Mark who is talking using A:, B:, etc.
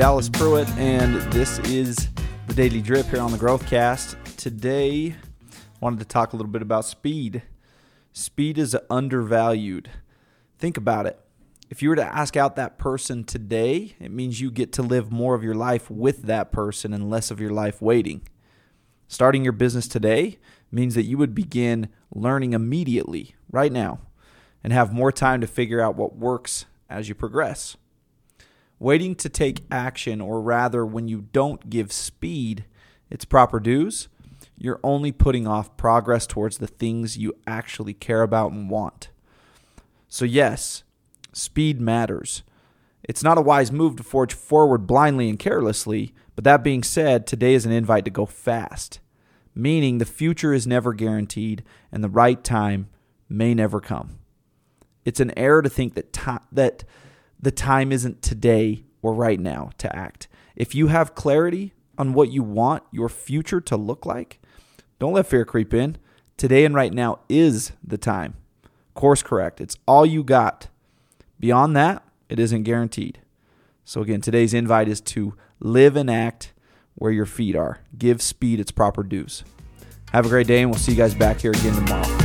A: Dallas Pruitt, and this is the Daily Drip here on the Growthcast. Today, I wanted to talk a little bit about speed. Speed is undervalued. Think about it. If you were to ask out that person today, it means you get to live more of your life with that person and less of your life waiting. Starting your business today means that you would begin learning immediately, right now, and have more time to figure out what works as you progress. Waiting to take action, or rather, when you don't give speed its proper dues, you're only putting off progress towards the things you actually care about and want. So, yes, speed matters. It's not a wise move to forge forward blindly and carelessly, but that being said, today is an invite to go fast, meaning the future is never guaranteed and the right time may never come. It's an error to think that, that the time isn't today or right now to act. If you have clarity on what you want your future to look like, don't let fear creep in. Today and right now is the time. Course correct. It's all you got. Beyond that, it isn't guaranteed. So, again, today's invite is to live and act where your feet are. Give speed its proper dues. Have a great day, and we'll see you guys back here again tomorrow.